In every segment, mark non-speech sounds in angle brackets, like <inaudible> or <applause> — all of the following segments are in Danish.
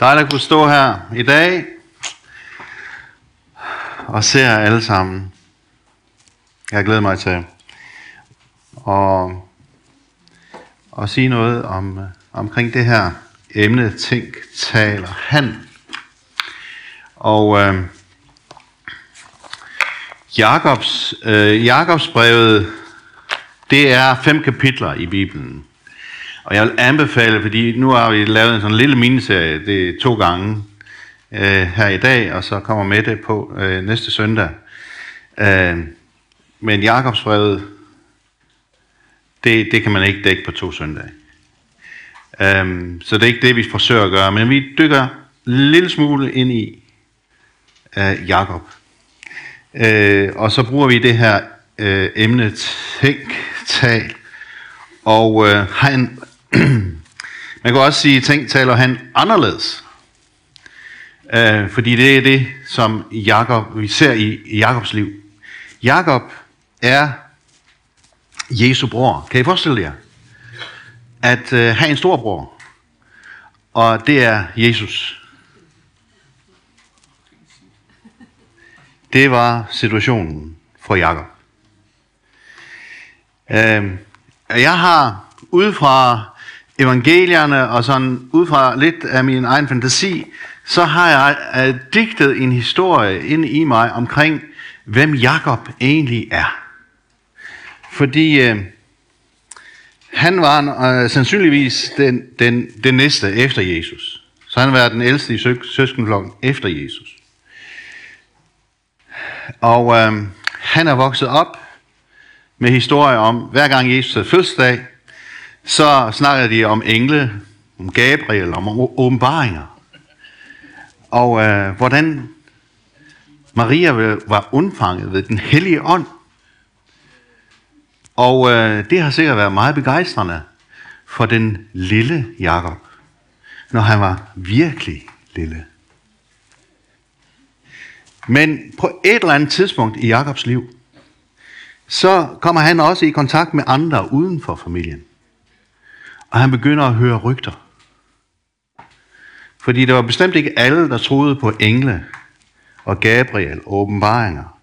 Dejligt at kunne stå her i dag og se jer alle sammen. Jeg glæder mig til at, at sige noget om, omkring det her emne, tænk, taler, han. Og øh, Jakobs, øh, Jakobs brevet, det er fem kapitler i Bibelen. Og jeg vil anbefale, fordi nu har vi lavet en sådan lille miniserie, det er to gange øh, her i dag, og så kommer med det på øh, næste søndag. Øh, men Jakobsbrevet, det, det kan man ikke dække på to søndage. Øh, så det er ikke det, vi forsøger at gøre, men vi dykker en lille smule ind i øh, Jakob. Øh, og så bruger vi det her øh, emne tænk, tal, og øh, han <clears throat> man kan også sige, tænk, taler han anderledes. Øh, fordi det er det, som Jakob, vi ser i, Jakobs liv. Jakob er Jesu bror. Kan I forestille jer? At øh, have en storbror. Og det er Jesus. Det var situationen for Jakob. Øh, jeg har ud fra evangelierne og sådan ud fra lidt af min egen fantasi, så har jeg uh, digtet en historie ind i mig omkring, hvem Jakob egentlig er. Fordi uh, han var uh, sandsynligvis den, den, den næste efter Jesus. Så han var den ældste i sø- søskenflokken efter Jesus. Og uh, han er vokset op med historier om, hver gang Jesus havde fødselsdag, så snakkede de om engle, om Gabriel, om åbenbaringer. Og øh, hvordan Maria var undfanget ved den hellige ånd. Og øh, det har sikkert været meget begejstrende for den lille Jakob, når han var virkelig lille. Men på et eller andet tidspunkt i Jakobs liv, så kommer han også i kontakt med andre uden for familien. Og han begynder at høre rygter. Fordi det var bestemt ikke alle, der troede på engle og Gabriel og åbenbaringer.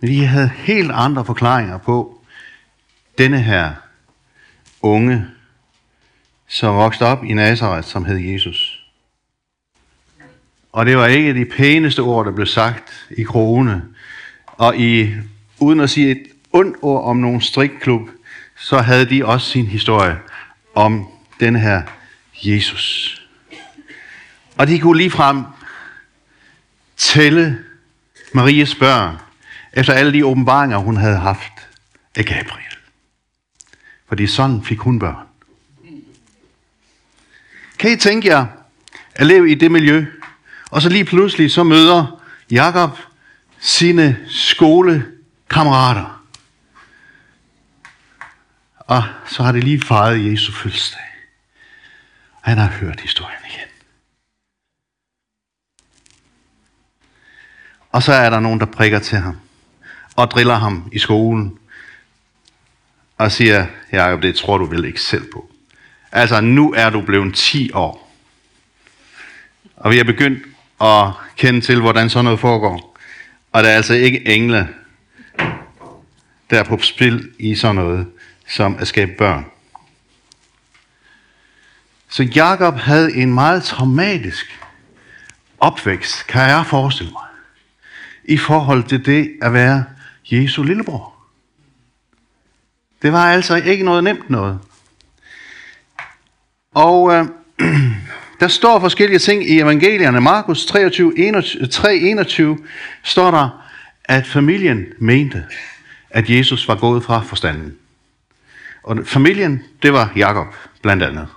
Men de havde helt andre forklaringer på denne her unge, som voksede op i Nazareth, som hed Jesus. Og det var ikke de pæneste ord, der blev sagt i krone. Og i, uden at sige et ondt ord om nogen strikklub, så havde de også sin historie om den her Jesus. Og de kunne ligefrem tælle Marias børn efter alle de åbenbaringer, hun havde haft af Gabriel. Fordi sådan fik hun børn. Kan I tænke jer at leve i det miljø, og så lige pludselig så møder Jakob sine skolekammerater. Og så har det lige fejret Jesu fødselsdag. Og han har hørt historien igen. Og så er der nogen, der prikker til ham. Og driller ham i skolen. Og siger, Jacob, det tror du vel ikke selv på. Altså, nu er du blevet 10 år. Og vi har begyndt at kende til, hvordan sådan noget foregår. Og der er altså ikke engle, der er på spil i sådan noget som at skabe børn. Så Jakob havde en meget traumatisk opvækst, kan jeg forestille mig, i forhold til det at være Jesu lillebror. Det var altså ikke noget nemt noget. Og øh, <clears throat> der står forskellige ting i evangelierne. Markus 23, 21, 3, 21 står der, at familien mente, at Jesus var gået fra forstanden. Og familien, det var Jakob blandt andet.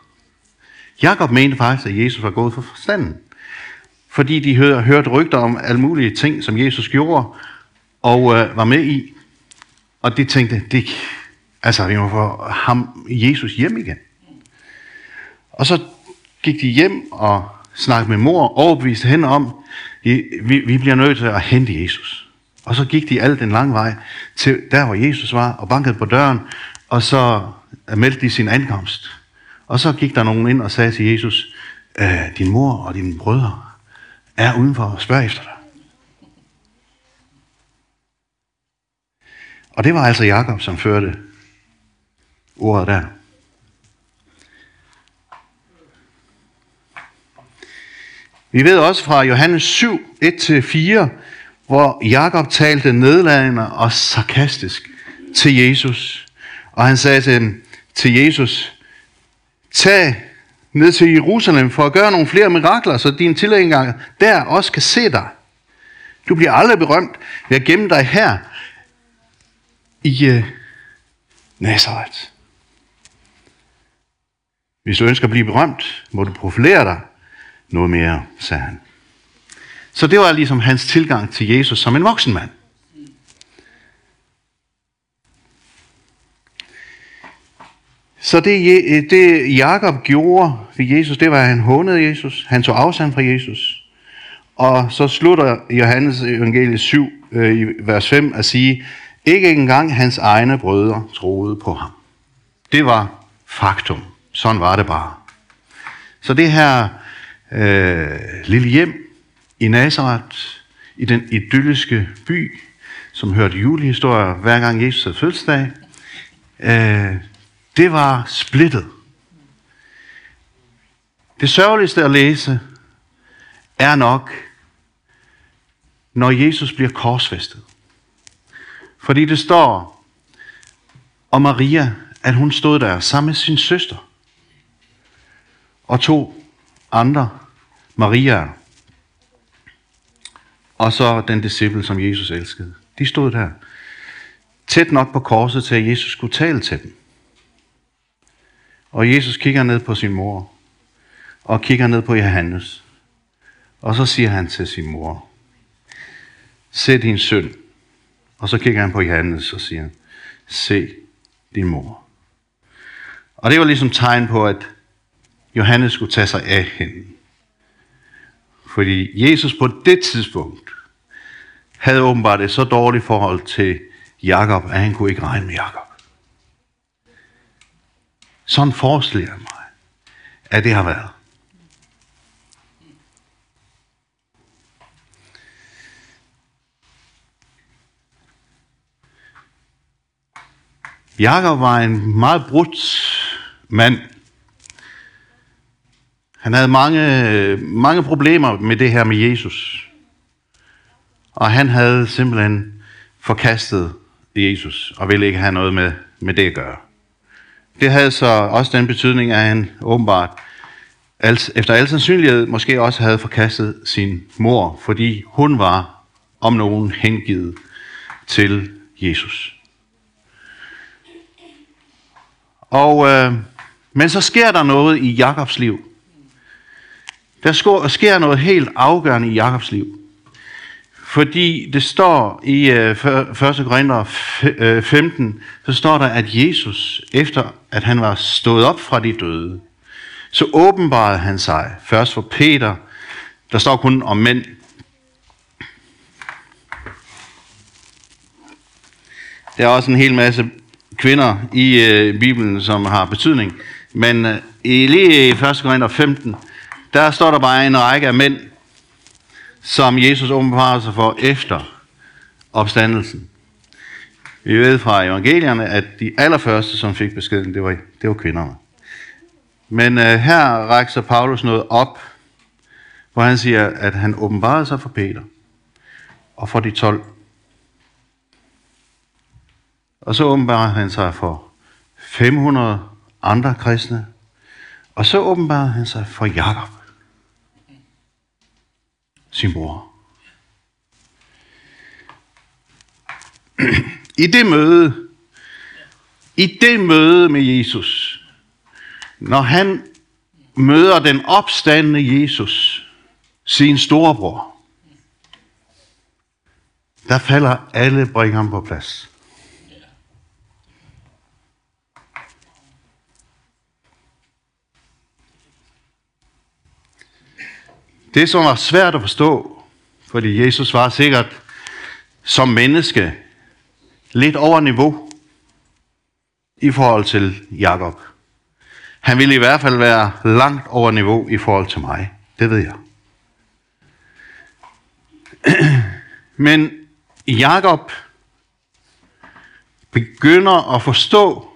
Jakob mente faktisk, at Jesus var gået for forstanden. Fordi de hørte, hørte rygter om alle mulige ting, som Jesus gjorde, og øh, var med i. Og de tænkte, det, altså, vi må få ham, Jesus hjem igen. Og så gik de hjem og snakkede med mor, og overbeviste hende om, vi, vi bliver nødt til at hente Jesus. Og så gik de alt den lange vej til der, hvor Jesus var, og bankede på døren, og så meldte de sin ankomst. Og så gik der nogen ind og sagde til Jesus, øh, din mor og dine brødre er udenfor og spørger efter dig. Og det var altså Jakob, som førte ordet der. Vi ved også fra Johannes 7, 1-4, hvor Jakob talte nedladende og sarkastisk til Jesus. Og han sagde til, til Jesus, tag ned til Jerusalem for at gøre nogle flere mirakler, så din tilhængere der også kan se dig. Du bliver aldrig berømt ved at gemme dig her i uh, Nazareth. Hvis du ønsker at blive berømt, må du profilere dig noget mere, sagde han. Så det var ligesom hans tilgang til Jesus som en voksen mand. Så det, øh, det Jakob gjorde ved Jesus, det var, at han hånede Jesus. Han tog afstand fra Jesus. Og så slutter Johannes evangelie 7 øh, i vers 5 at sige, ikke engang hans egne brødre troede på ham. Det var faktum. Sådan var det bare. Så det her øh, lille hjem i Nazareth, i den idylliske by, som hørte julehistorier hver gang Jesus havde fødselsdag, øh, det var splittet. Det sørgeligste at læse er nok, når Jesus bliver korsfæstet. Fordi det står om Maria, at hun stod der sammen med sin søster og to andre Maria Og så den disciple, som Jesus elskede. De stod der tæt nok på korset til, at Jesus skulle tale til dem. Og Jesus kigger ned på sin mor, og kigger ned på Johannes. Og så siger han til sin mor, se din søn. Og så kigger han på Johannes og siger, se din mor. Og det var ligesom tegn på, at Johannes skulle tage sig af hende. Fordi Jesus på det tidspunkt havde åbenbart et så dårligt forhold til Jakob, at han kunne ikke regne med Jakob. Sådan forestiller jeg mig, at det har været. Jakob var en meget brudt mand. Han havde mange, mange problemer med det her med Jesus. Og han havde simpelthen forkastet Jesus og ville ikke have noget med, med det at gøre. Det havde så også den betydning, at han åbenbart efter al sandsynlighed måske også havde forkastet sin mor, fordi hun var om nogen hengivet til Jesus. Og, øh, men så sker der noget i Jakobs liv. Der sker noget helt afgørende i Jakobs liv. Fordi det står i øh, 1. Korinther 15, øh, så står der, at Jesus, efter at han var stået op fra de døde, så åbenbarede han sig først for Peter, der står kun om mænd. Der er også en hel masse kvinder i øh, Bibelen, som har betydning. Men øh, lige i 1. Korinther 15, der står der bare en række af mænd, som Jesus åbenbarer sig for efter opstandelsen. Vi ved fra evangelierne, at de allerførste, som fik beskeden, det var, det var kvinderne. Men øh, her rækker Paulus noget op, hvor han siger, at han åbenbarede sig for Peter og for de 12. Og så åbenbarer han sig for 500 andre kristne, og så åbenbarer han sig for Jakob sin bror. I det møde, i det møde med Jesus, når han møder den opstandende Jesus, sin storebror, der falder alle bringerne på plads. Det, som var svært at forstå, fordi Jesus var sikkert som menneske lidt over niveau i forhold til Jakob. Han ville i hvert fald være langt over niveau i forhold til mig. Det ved jeg. <clears throat> Men Jakob begynder at forstå,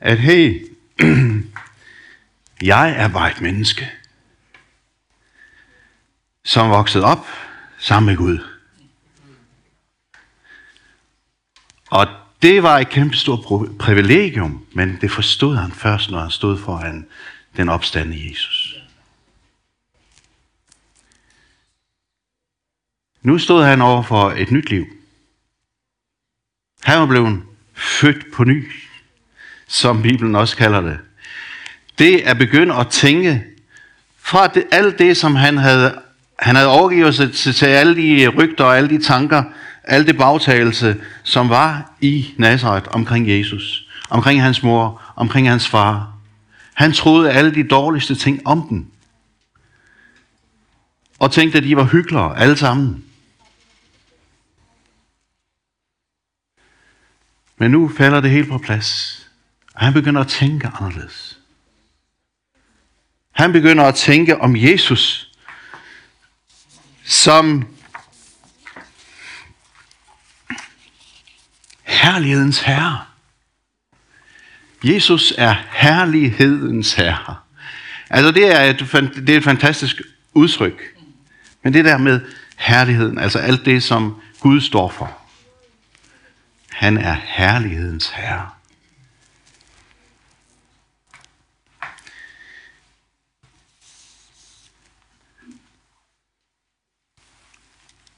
at hey, <clears throat> jeg er bare et menneske, som voksede op sammen med Gud. Og det var et kæmpe stort privilegium, men det forstod han først, når han stod foran den opstande Jesus. Nu stod han over for et nyt liv. Han var blevet født på ny, som Bibelen også kalder det. Det er begyndt at tænke fra det, alt det, som han havde, han havde overgivet sig til, til alle de rygter og alle de tanker, al det bagtagelse, som var i Nazareth omkring Jesus, omkring hans mor, omkring hans far. Han troede alle de dårligste ting om dem. Og tænkte, at de var hyklere alle sammen. Men nu falder det helt på plads. Og han begynder at tænke anderledes. Han begynder at tænke om Jesus som herlighedens herre. Jesus er herlighedens herre. Altså det er et, det er et fantastisk udtryk. Men det der med herligheden, altså alt det, som Gud står for. Han er herlighedens herre.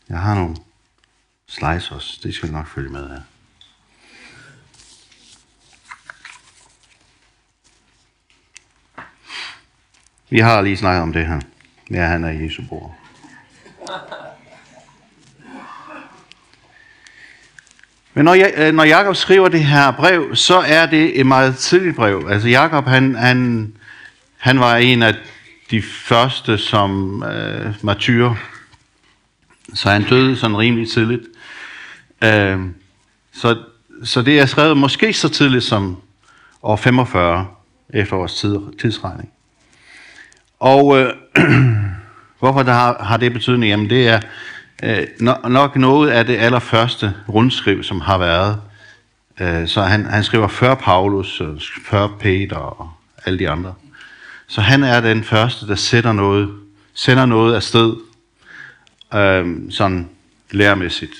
Jeg har nogle slides også. Det skal nok følge med her. Vi har lige snakket om det her. Ja, han er Jesu bror. Men når, jeg, øh, når Jakob skriver det her brev, så er det et meget tidligt brev. Altså Jakob, han, han, han var en af de første som øh, martyr. Så han døde sådan rimelig tidligt. Øh, så, så det er skrevet måske så tidligt som år 45 efter vores tid, tidsregning. Og øh, <clears throat> hvorfor der har, har det betydning? Jamen det er øh, nok noget af det allerførste rundskriv, som har været. Øh, så han, han skriver før Paulus, øh, før Peter og alle de andre. Så han er den første, der sætter noget, sender noget afsted, øh, sådan læremæssigt,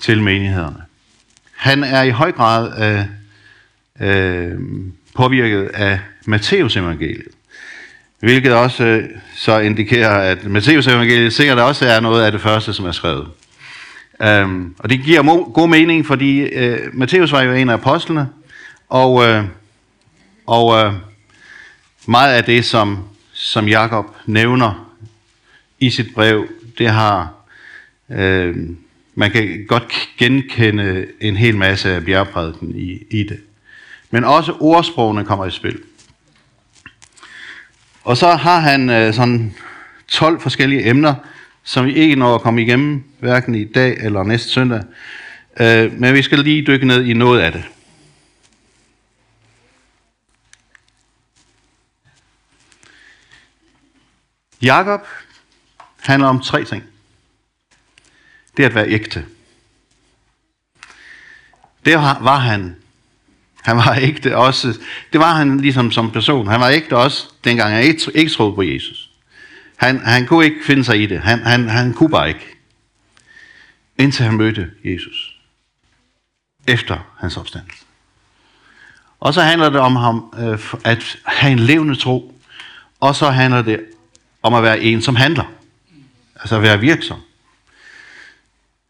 til menighederne. Han er i høj grad øh, øh, påvirket af Matteus evangeliet. Hvilket også øh, så indikerer, at Matteus evangeliet sikkert også er noget af det første, som er skrevet. Um, og det giver mo- god mening, fordi uh, Matteus var jo en af apostlene, og, uh, og uh, meget af det, som, som Jakob nævner i sit brev, det har, Øh, man kan godt genkende en hel masse af bjergprædiken i, i det. Men også ordsprogene kommer i spil. Og så har han øh, sådan 12 forskellige emner, som vi ikke når at komme igennem, hverken i dag eller næste søndag. Øh, men vi skal lige dykke ned i noget af det. Jakob handler om tre ting. Det at være ægte. Det var han han var ægte også. Det var han ligesom som person. Han var ægte også, dengang han ikke, troede på Jesus. Han, han kunne ikke finde sig i det. Han, han, han kunne bare ikke. Indtil han mødte Jesus. Efter hans opstandelse. Og så handler det om ham øh, at have en levende tro. Og så handler det om at være en, som handler. Altså at være virksom.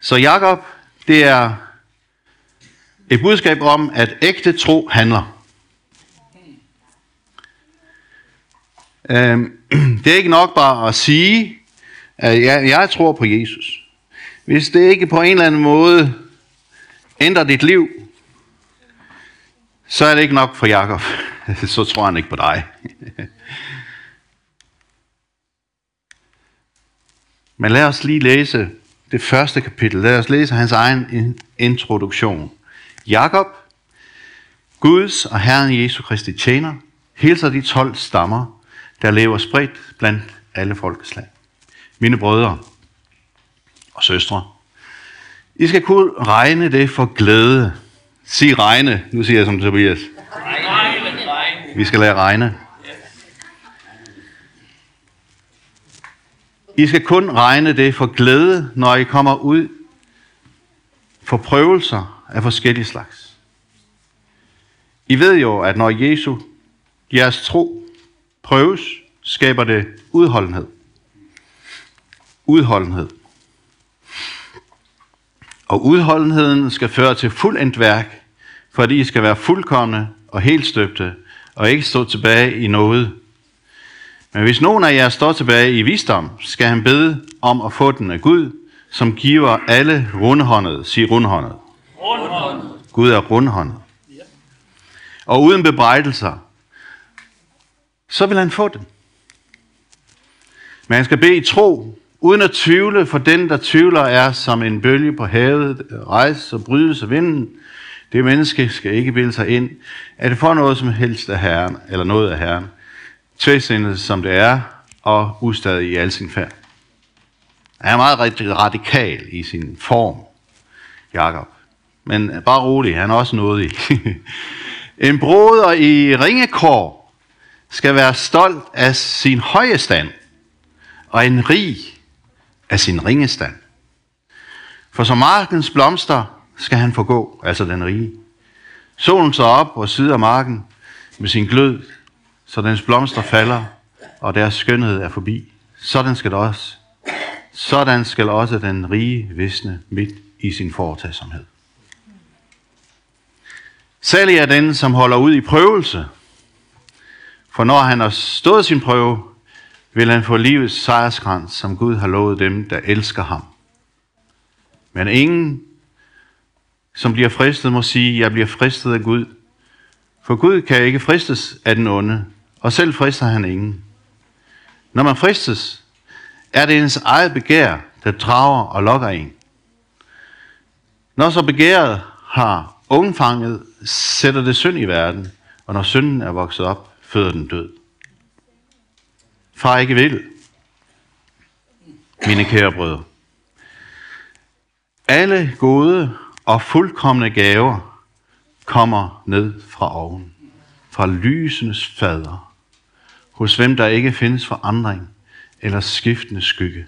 Så Jakob, det er et budskab om, at ægte tro handler. Øhm, <clears throat> det er ikke nok bare at sige, at jeg, jeg tror på Jesus. Hvis det ikke på en eller anden måde ændrer dit liv, så er det ikke nok for Jakob. <laughs> Så tror han ikke på dig. <laughs> Men lad os lige læse det første kapitel. Lad os læse hans egen introduktion. Jakob, Guds og Herren Jesu Kristi tjener, hilser de 12 stammer, der lever spredt blandt alle folkeslag. Mine brødre og søstre, I skal kunne regne det for glæde. Sig regne. Nu siger jeg som Tobias. Vi skal lære regne. I skal kun regne det for glæde, når I kommer ud for prøvelser af forskellige slags. I ved jo, at når Jesu, jeres tro, prøves, skaber det udholdenhed. Udholdenhed. Og udholdenheden skal føre til fuldendt værk, fordi I skal være fuldkommende og helt støbte, og ikke stå tilbage i noget. Men hvis nogen af jer står tilbage i visdom, skal han bede om at få den af Gud, som giver alle rundhåndet. Sig rundhåndet. Rundhåndet. Gud er rundhåndet. Og uden bebrejdelser, så vil han få den. Men han skal bede i tro, uden at tvivle, for den, der tvivler, er som en bølge på havet, rejse og brydes af vinden. Det menneske skal ikke bilde sig ind, at det får noget som helst af Herren, eller noget af Herren tvæsindet som det er, og ustadig i al sin færd. Han er meget radikal i sin form, Jakob. Men bare rolig, han er også noget i. <laughs> en broder i ringekår skal være stolt af sin høje stand, og en rig af sin ringestand. For som markens blomster skal han forgå, altså den rige. Solen står op og sider marken med sin glød, så dens blomster falder, og deres skønhed er forbi. Sådan skal det også. Sådan skal også den rige visne midt i sin foretagsomhed. Særlig er den, som holder ud i prøvelse. For når han har stået sin prøve, vil han få livets sejrskrans, som Gud har lovet dem, der elsker ham. Men ingen, som bliver fristet, må sige, jeg bliver fristet af Gud. For Gud kan ikke fristes af den onde, og selv frister han ingen. Når man fristes, er det ens eget begær, der drager og lokker en. Når så begæret har ungfanget, sætter det synd i verden, og når synden er vokset op, føder den død. Far ikke vil, mine kære brødre. Alle gode og fuldkommende gaver kommer ned fra oven, fra lysenes fader, hos hvem der ikke findes forandring eller skiftende skygge.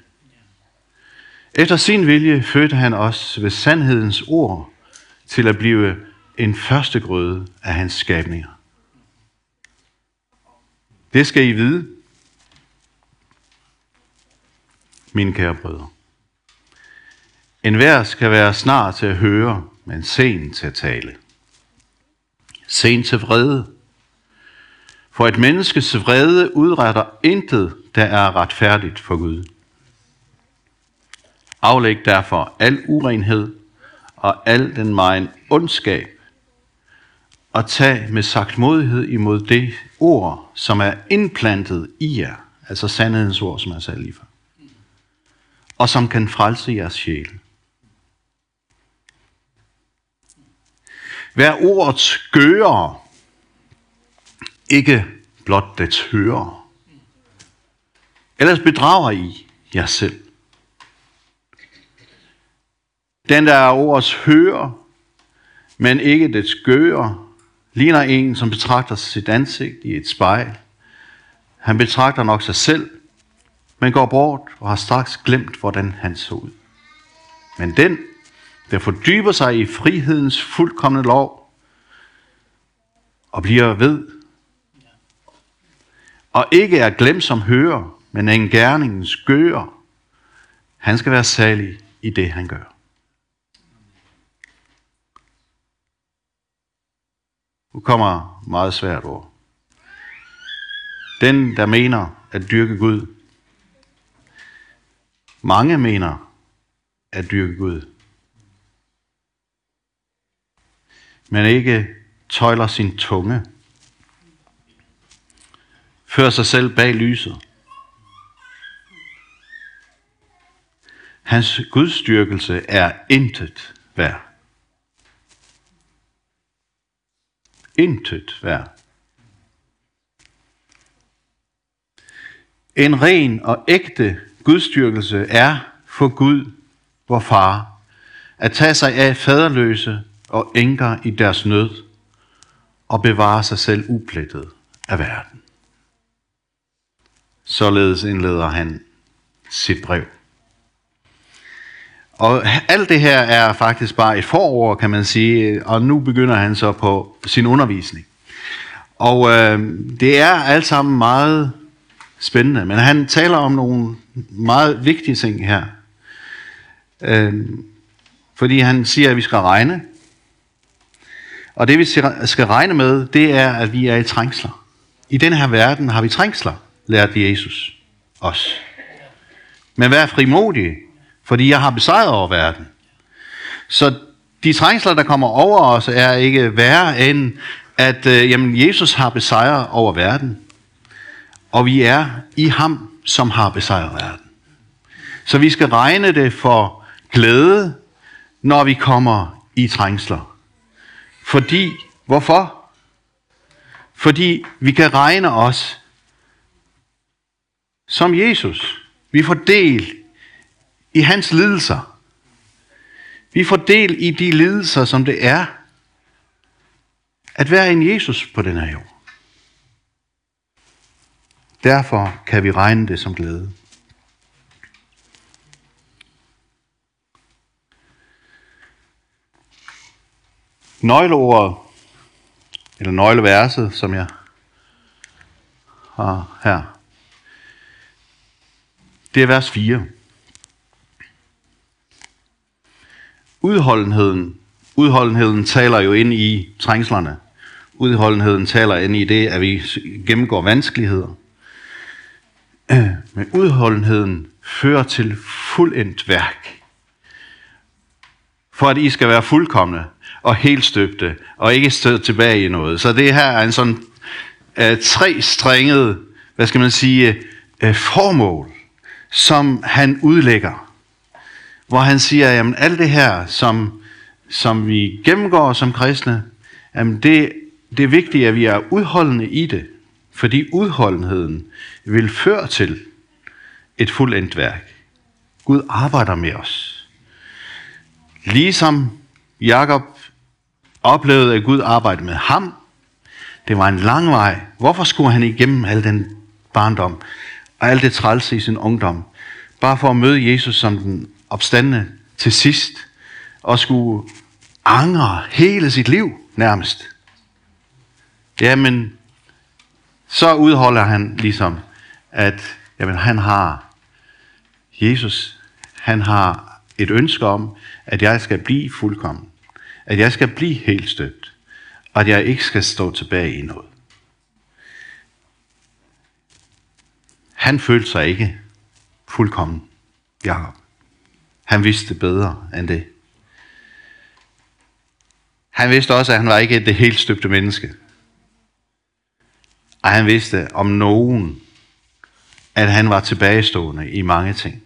Efter sin vilje fødte han os ved sandhedens ord til at blive en første grøde af hans skabninger. Det skal I vide, mine kære brødre. En hver skal være snar til at høre, men sen til at tale. Sen til vrede. For et menneskes vrede udretter intet, der er retfærdigt for Gud. Aflæg derfor al urenhed og al den megen ondskab, og tag med sagt modighed imod det ord, som er indplantet i jer, altså sandhedens ord, som jeg sagde lige før, og som kan frelse jeres sjæl. Vær ordets gører, ikke blot dets hører. Ellers bedrager I jer selv. Den, der er ordets hører, men ikke dets gører, ligner en, som betragter sit ansigt i et spejl. Han betragter nok sig selv, men går bort og har straks glemt, hvordan han så ud. Men den, der fordyber sig i frihedens fuldkommende lov, og bliver ved, og ikke er glemt som hører, men en gerningens gør, han skal være salig i det, han gør. Nu kommer meget svært ord. Den, der mener at dyrke Gud. Mange mener at dyrke Gud. Men ikke tøjler sin tunge. Fører sig selv bag lyset. Hans gudstyrkelse er intet værd. Intet værd. En ren og ægte gudstyrkelse er for Gud, vor far, at tage sig af faderløse og enker i deres nød og bevare sig selv uplettet af verden. Således indleder han sit brev. Og alt det her er faktisk bare et forår, kan man sige, og nu begynder han så på sin undervisning. Og øh, det er alt sammen meget spændende, men han taler om nogle meget vigtige ting her. Øh, fordi han siger, at vi skal regne. Og det vi skal regne med, det er, at vi er i trængsler. I den her verden har vi trængsler, lærte Jesus os. Men vær frimodige, fordi jeg har besejret over verden. Så de trængsler, der kommer over os, er ikke værre end, at øh, jamen, Jesus har besejret over verden. Og vi er i ham, som har besejret verden. Så vi skal regne det for glæde, når vi kommer i trængsler. Fordi, hvorfor? Fordi vi kan regne os som Jesus. Vi får del i hans lidelser. Vi får del i de lidelser, som det er at være en Jesus på den her jord. Derfor kan vi regne det som glæde. Nøgleordet, eller nøgleverset, som jeg har her, det er vers 4. Udholdenheden, udholdenheden taler jo ind i trængslerne. Udholdenheden taler ind i det, at vi gennemgår vanskeligheder. Men udholdenheden fører til fuldendt værk. For at I skal være fuldkommende og helt støbte, og ikke stå tilbage i noget. Så det her er en sådan øh, uh, tre-strenget, hvad skal man sige, uh, formål, som han udlægger hvor han siger, at alt det her, som, som vi gennemgår som kristne, jamen det, det er vigtigt, at vi er udholdende i det, fordi udholdenheden vil føre til et fuldendt værk. Gud arbejder med os. Ligesom Jakob oplevede, at Gud arbejdede med ham, det var en lang vej. Hvorfor skulle han igennem al den barndom og alt det trælse i sin ungdom? Bare for at møde Jesus som den opstandende til sidst, og skulle angre hele sit liv nærmest. Jamen, så udholder han ligesom, at jamen, han har, Jesus, han har et ønske om, at jeg skal blive fuldkommen. At jeg skal blive helt støbt. Og at jeg ikke skal stå tilbage i noget. Han følte sig ikke fuldkommen, Jakob. Han vidste bedre end det. Han vidste også, at han var ikke det helt støbte menneske. Og han vidste om nogen, at han var tilbagestående i mange ting.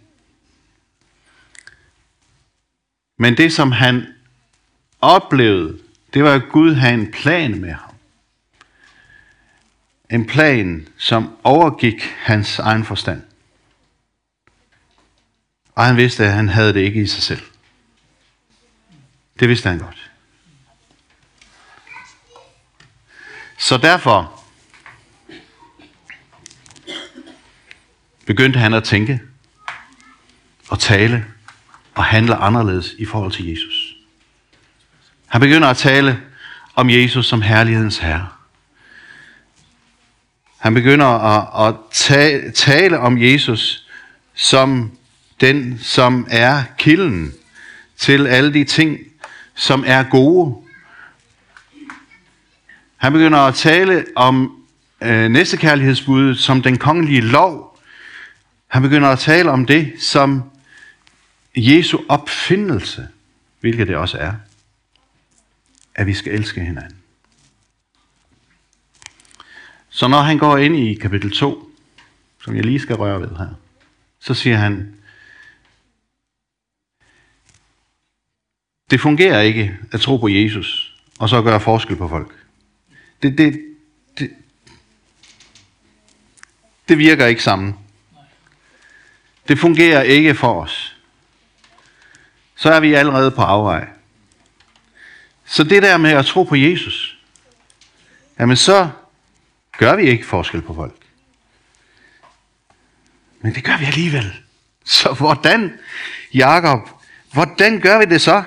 Men det, som han oplevede, det var, at Gud havde en plan med ham. En plan, som overgik hans egen forstand. Og han vidste, at han havde det ikke i sig selv. Det vidste han godt. Så derfor begyndte han at tænke og tale og handle anderledes i forhold til Jesus. Han begynder at tale om Jesus som herlighedens herre. Han begynder at, at tale, tale om Jesus som den, som er kilden til alle de ting, som er gode. Han begynder at tale om øh, næstekærlighedsbuddet som den kongelige lov. Han begynder at tale om det som Jesu opfindelse, hvilket det også er, at vi skal elske hinanden. Så når han går ind i kapitel 2, som jeg lige skal røre ved her, så siger han, Det fungerer ikke at tro på Jesus, og så gøre forskel på folk. Det, det, det, det virker ikke sammen. det fungerer ikke for os, så er vi allerede på afvej. Så det der med at tro på Jesus, jamen så gør vi ikke forskel på folk. Men det gør vi alligevel. Så hvordan, Jakob, hvordan gør vi det så?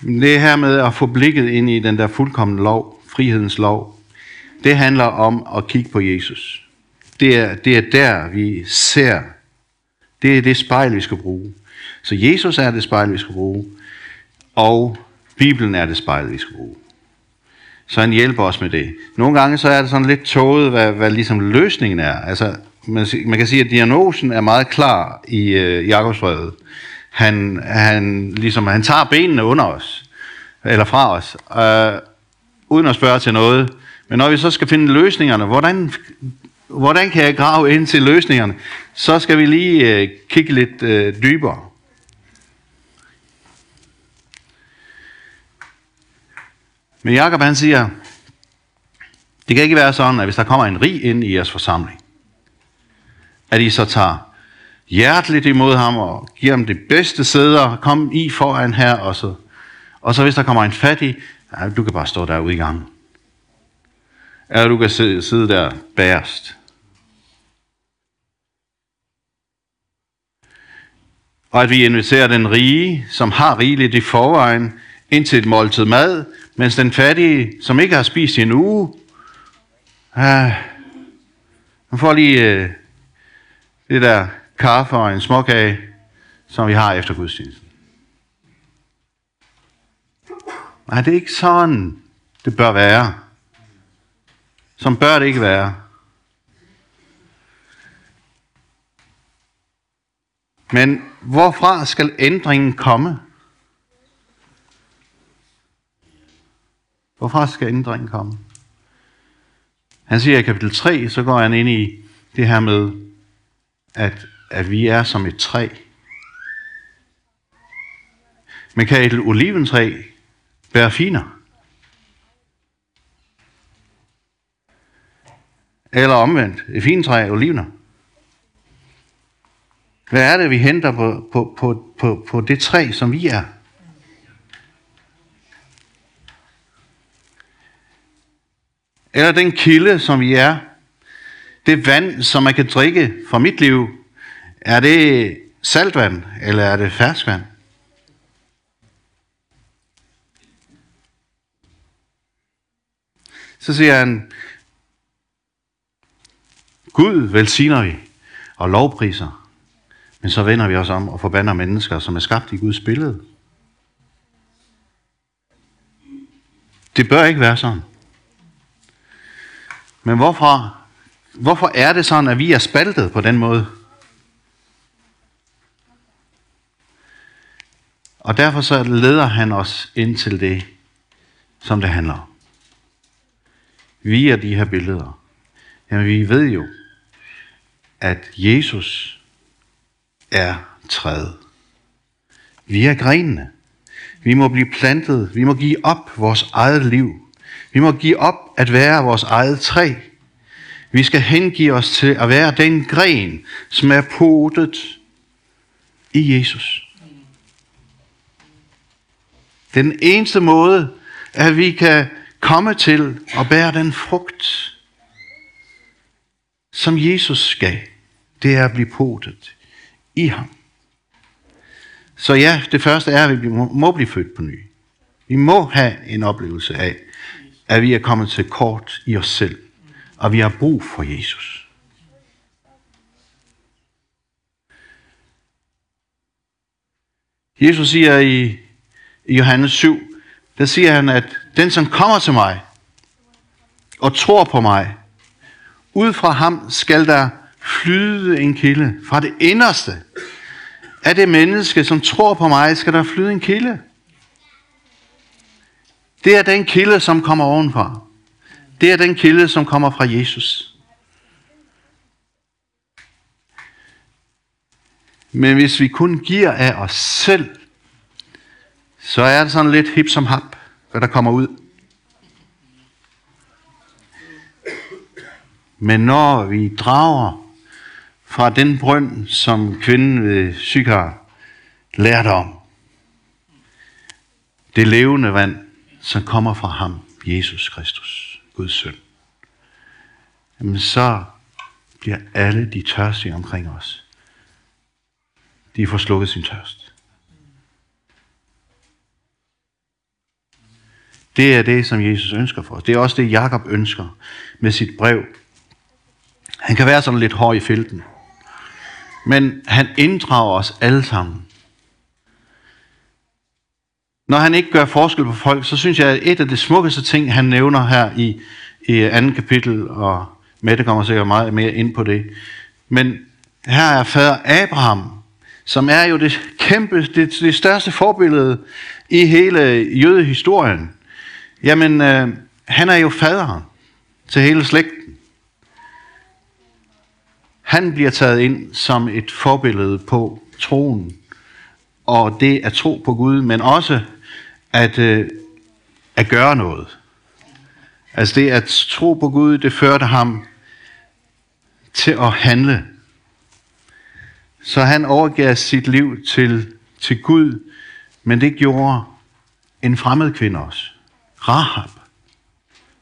Det her med at få blikket ind i den der fuldkommende lov, frihedens lov, det handler om at kigge på Jesus. Det er, det er der, vi ser. Det er det spejl, vi skal bruge. Så Jesus er det spejl, vi skal bruge. Og Bibelen er det spejl, vi skal bruge. Så han hjælper os med det. Nogle gange så er det sådan lidt tåget, hvad, hvad ligesom løsningen er. Altså, man, man kan sige, at diagnosen er meget klar i øh, Jakobsbrevet. Han, han, ligesom, han tager benene under os, eller fra os, øh, uden at spørge til noget. Men når vi så skal finde løsningerne, hvordan, hvordan kan jeg grave ind til løsningerne, så skal vi lige øh, kigge lidt øh, dybere. Men Jakob han siger, det kan ikke være sådan, at hvis der kommer en rig ind i jeres forsamling, at I så tager hjerteligt imod ham og giver ham det bedste sæder, kom i foran her, og så, og så hvis der kommer en fattig, ja, du kan bare stå derude i gangen. Eller du kan sidde, der bærst. Og at vi inviterer den rige, som har rigeligt i forvejen, ind til et måltid mad, mens den fattige, som ikke har spist i en uge, ah, han får lige øh, det der kaffe og en småkage, som vi har efter gudstjenesten. Nej, det er ikke sådan, det bør være. Som bør det ikke være. Men hvorfra skal ændringen komme? Hvorfra skal ændringen komme? Han siger i kapitel 3, så går han ind i det her med, at, at vi er som et træ. Men kan et oliventræ bære finer? Eller omvendt, et fint fintræ olivner? Hvad er det, vi henter på, på, på, på, på det træ, som vi er? Eller den kilde, som vi er. Det vand, som man kan drikke fra mit liv. Er det saltvand, eller er det ferskvand? Så siger han, Gud velsigner vi og lovpriser, men så vender vi os om og forbander mennesker, som er skabt i Guds billede. Det bør ikke være sådan. Men hvorfor, hvorfor er det sådan, at vi er spaltet på den måde? Og derfor så leder han os ind til det, som det handler om. Via de her billeder. Jamen vi ved jo, at Jesus er træet. Vi er grenene. Vi må blive plantet. Vi må give op vores eget liv vi må give op at være vores eget træ. Vi skal hengive os til at være den gren, som er potet i Jesus. Den eneste måde, at vi kan komme til at bære den frugt, som Jesus gav, det er at blive potet i ham. Så ja, det første er, at vi må blive født på ny. Vi må have en oplevelse af, at vi er kommet til kort i os selv, og vi har brug for Jesus. Jesus siger i, Johannes 7, der siger han, at den som kommer til mig og tror på mig, ud fra ham skal der flyde en kilde. Fra det inderste af det menneske, som tror på mig, skal der flyde en kilde. Det er den kilde, som kommer ovenfra. Det er den kilde, som kommer fra Jesus. Men hvis vi kun giver af os selv, så er det sådan lidt hip som hap, hvad der kommer ud. Men når vi drager fra den brønd, som kvinden ved Sykar lærte om, det levende vand, som kommer fra ham, Jesus Kristus, Guds søn, jamen så bliver alle de tørstige omkring os, de får slukket sin tørst. Det er det, som Jesus ønsker for os. Det er også det, Jakob ønsker med sit brev. Han kan være sådan lidt hård i felten. Men han inddrager os alle sammen. Når han ikke gør forskel på folk, så synes jeg, at et af de smukkeste ting, han nævner her i, i anden kapitel, og Mette kommer sikkert meget mere ind på det. Men her er fader Abraham, som er jo det kæmpe, det, det største forbillede i hele jødehistorien. Jamen, øh, han er jo faderen til hele slægten. Han bliver taget ind som et forbillede på troen, og det at tro på Gud, men også at, øh, at gøre noget. Altså det at tro på Gud, det førte ham til at handle. Så han overgav sit liv til, til Gud, men det gjorde en fremmed kvinde også. Rahab.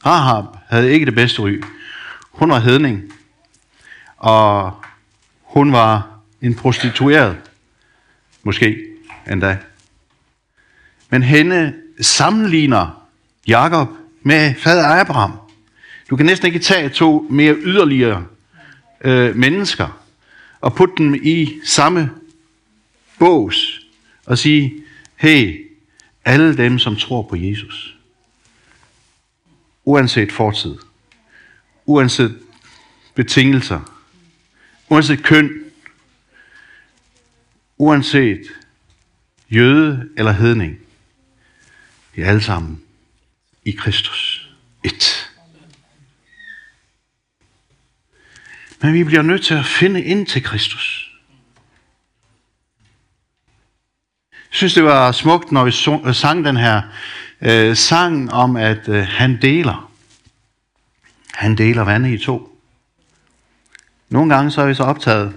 Rahab havde ikke det bedste ry. Hun var hedning, og hun var en prostitueret, måske endda. Men hende sammenligner Jakob med fader Abraham. Du kan næsten ikke tage to mere yderligere øh, mennesker og putte dem i samme bås og sige, hey, alle dem, som tror på Jesus, uanset fortid, uanset betingelser, uanset køn, uanset jøde eller hedning, vi er alle sammen i Kristus. Et. Men vi bliver nødt til at finde ind til Kristus. Jeg synes, det var smukt, når vi øh, sang den her øh, sang om, at øh, han deler. Han deler vandet i to. Nogle gange så er vi så optaget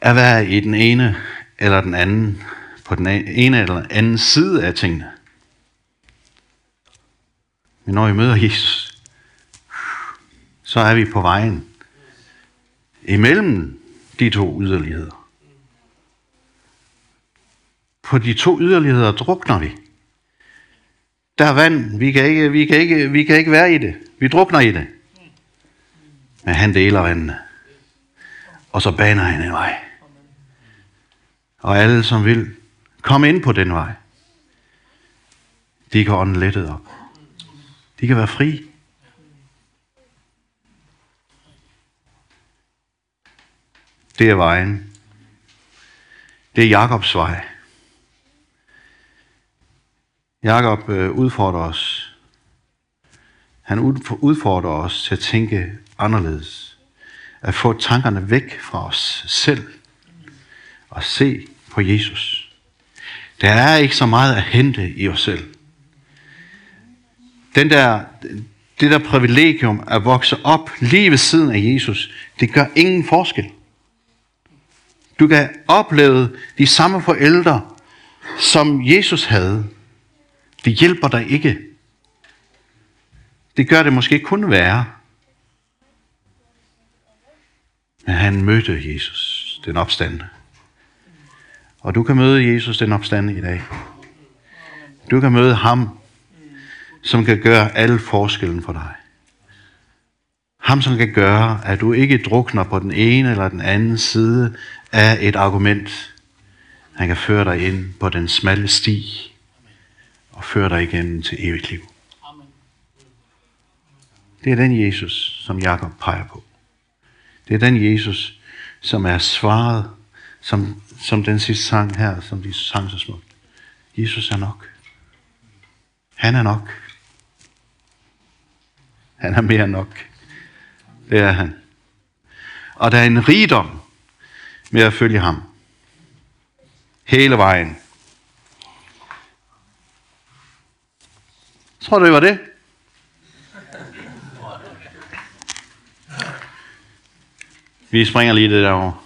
at være i den ene eller den anden, på den ene eller anden side af tingene. Men når vi møder Jesus, så er vi på vejen imellem de to yderligheder. På de to yderligheder drukner vi. Der er vand, vi kan ikke, vi kan ikke, vi kan ikke være i det. Vi drukner i det. Men han deler vandene. Og så baner han en vej. Og alle, som vil Kom ind på den vej, de kan ånden lettet op. De kan være fri. Det er vejen. Det er Jakobs vej. Jakob øh, udfordrer os. Han udfordrer os til at tænke anderledes. At få tankerne væk fra os selv. Og se på Jesus. Der er ikke så meget at hente i os selv. Den der, det der privilegium at vokse op lige ved siden af Jesus, det gør ingen forskel. Du kan opleve de samme forældre, som Jesus havde. Det hjælper dig ikke. Det gør det måske kun værre. Men han mødte Jesus, den opstande. Og du kan møde Jesus, den opstande i dag. Du kan møde ham, som kan gøre alle forskellen for dig. Ham, som kan gøre, at du ikke drukner på den ene eller den anden side af et argument. Han kan føre dig ind på den smalle sti og føre dig igennem til evigt liv. Det er den Jesus, som Jakob peger på. Det er den Jesus, som er svaret, som, som den sidste sang her, som de sang så smukt. Jesus er nok. Han er nok. Han er mere nok. Det er han. Og der er en rigdom med at følge ham. Hele vejen. Tror du, det var det? Vi springer lige det derovre.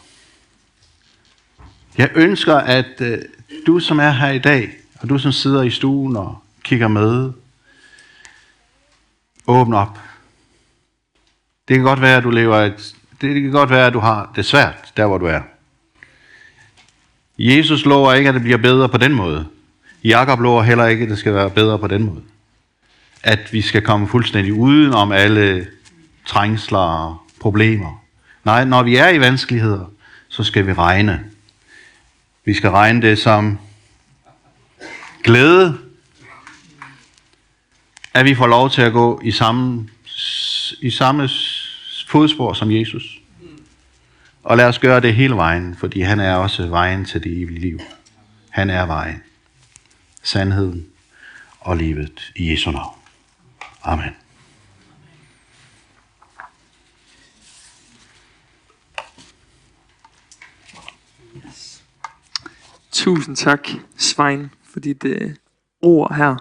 Jeg ønsker, at øh, du som er her i dag, og du som sidder i stuen og kigger med, åbn op. Det kan godt være, at du lever et, det kan godt være, at du har det svært, der hvor du er. Jesus lover ikke, at det bliver bedre på den måde. Jakob lover heller ikke, at det skal være bedre på den måde. At vi skal komme fuldstændig uden om alle trængsler og problemer. Nej, når vi er i vanskeligheder, så skal vi regne. Vi skal regne det som glæde, at vi får lov til at gå i samme, i samme fodspor som Jesus. Og lad os gøre det hele vejen, fordi han er også vejen til det evige liv. Han er vejen, sandheden og livet i Jesu navn. Amen. Tusind tak, Svein, for dit øh, ord her.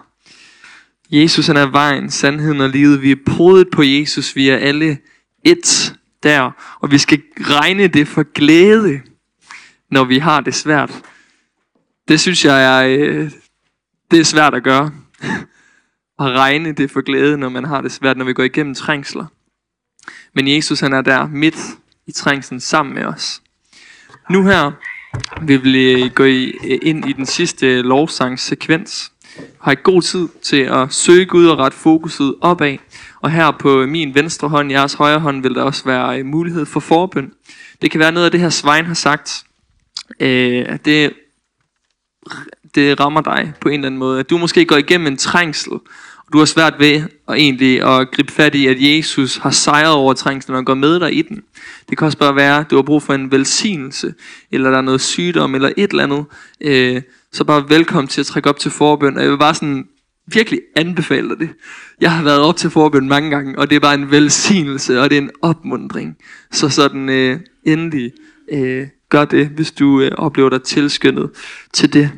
Jesus han er vejen, sandheden og livet. Vi er podet på Jesus. Vi er alle et der. Og vi skal regne det for glæde, når vi har det svært. Det synes jeg er, øh, det er svært at gøre. <laughs> at regne det for glæde, når man har det svært, når vi går igennem trængsler. Men Jesus han er der midt i trængslen sammen med os. Nu her vil øh, gå i, øh, ind i den sidste øh, lovsangssekvens. Har I god tid til at søge Gud og ret fokuset opad. Og her på min venstre hånd, jeres højre hånd, vil der også være mulighed for forbøn. Det kan være noget af det her Svein har sagt, øh, det, det rammer dig på en eller anden måde. At du måske går igennem en trængsel, du har svært ved at egentlig at gribe fat i, at Jesus har sejret over trængslen og går med dig i den. Det kan også bare være, at du har brug for en velsignelse, eller der er noget sygdom, eller et eller andet. Øh, så bare velkommen til at trække op til forbøn. Og jeg vil bare sådan virkelig anbefale dig det. Jeg har været op til forbøn mange gange, og det er bare en velsignelse, og det er en opmundring. Så sådan øh, endelig øh, gør det, hvis du øh, oplever dig tilskyndet til det.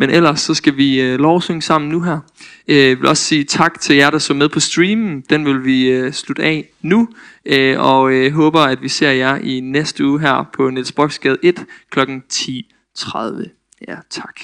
Men ellers så skal vi øh, lovsynge sammen nu her. Øh, jeg vil også sige tak til jer, der så med på streamen. Den vil vi øh, slutte af nu. Øh, og øh, håber, at vi ser jer i næste uge her på Niels Boksgade 1 kl. 10.30. Ja, tak.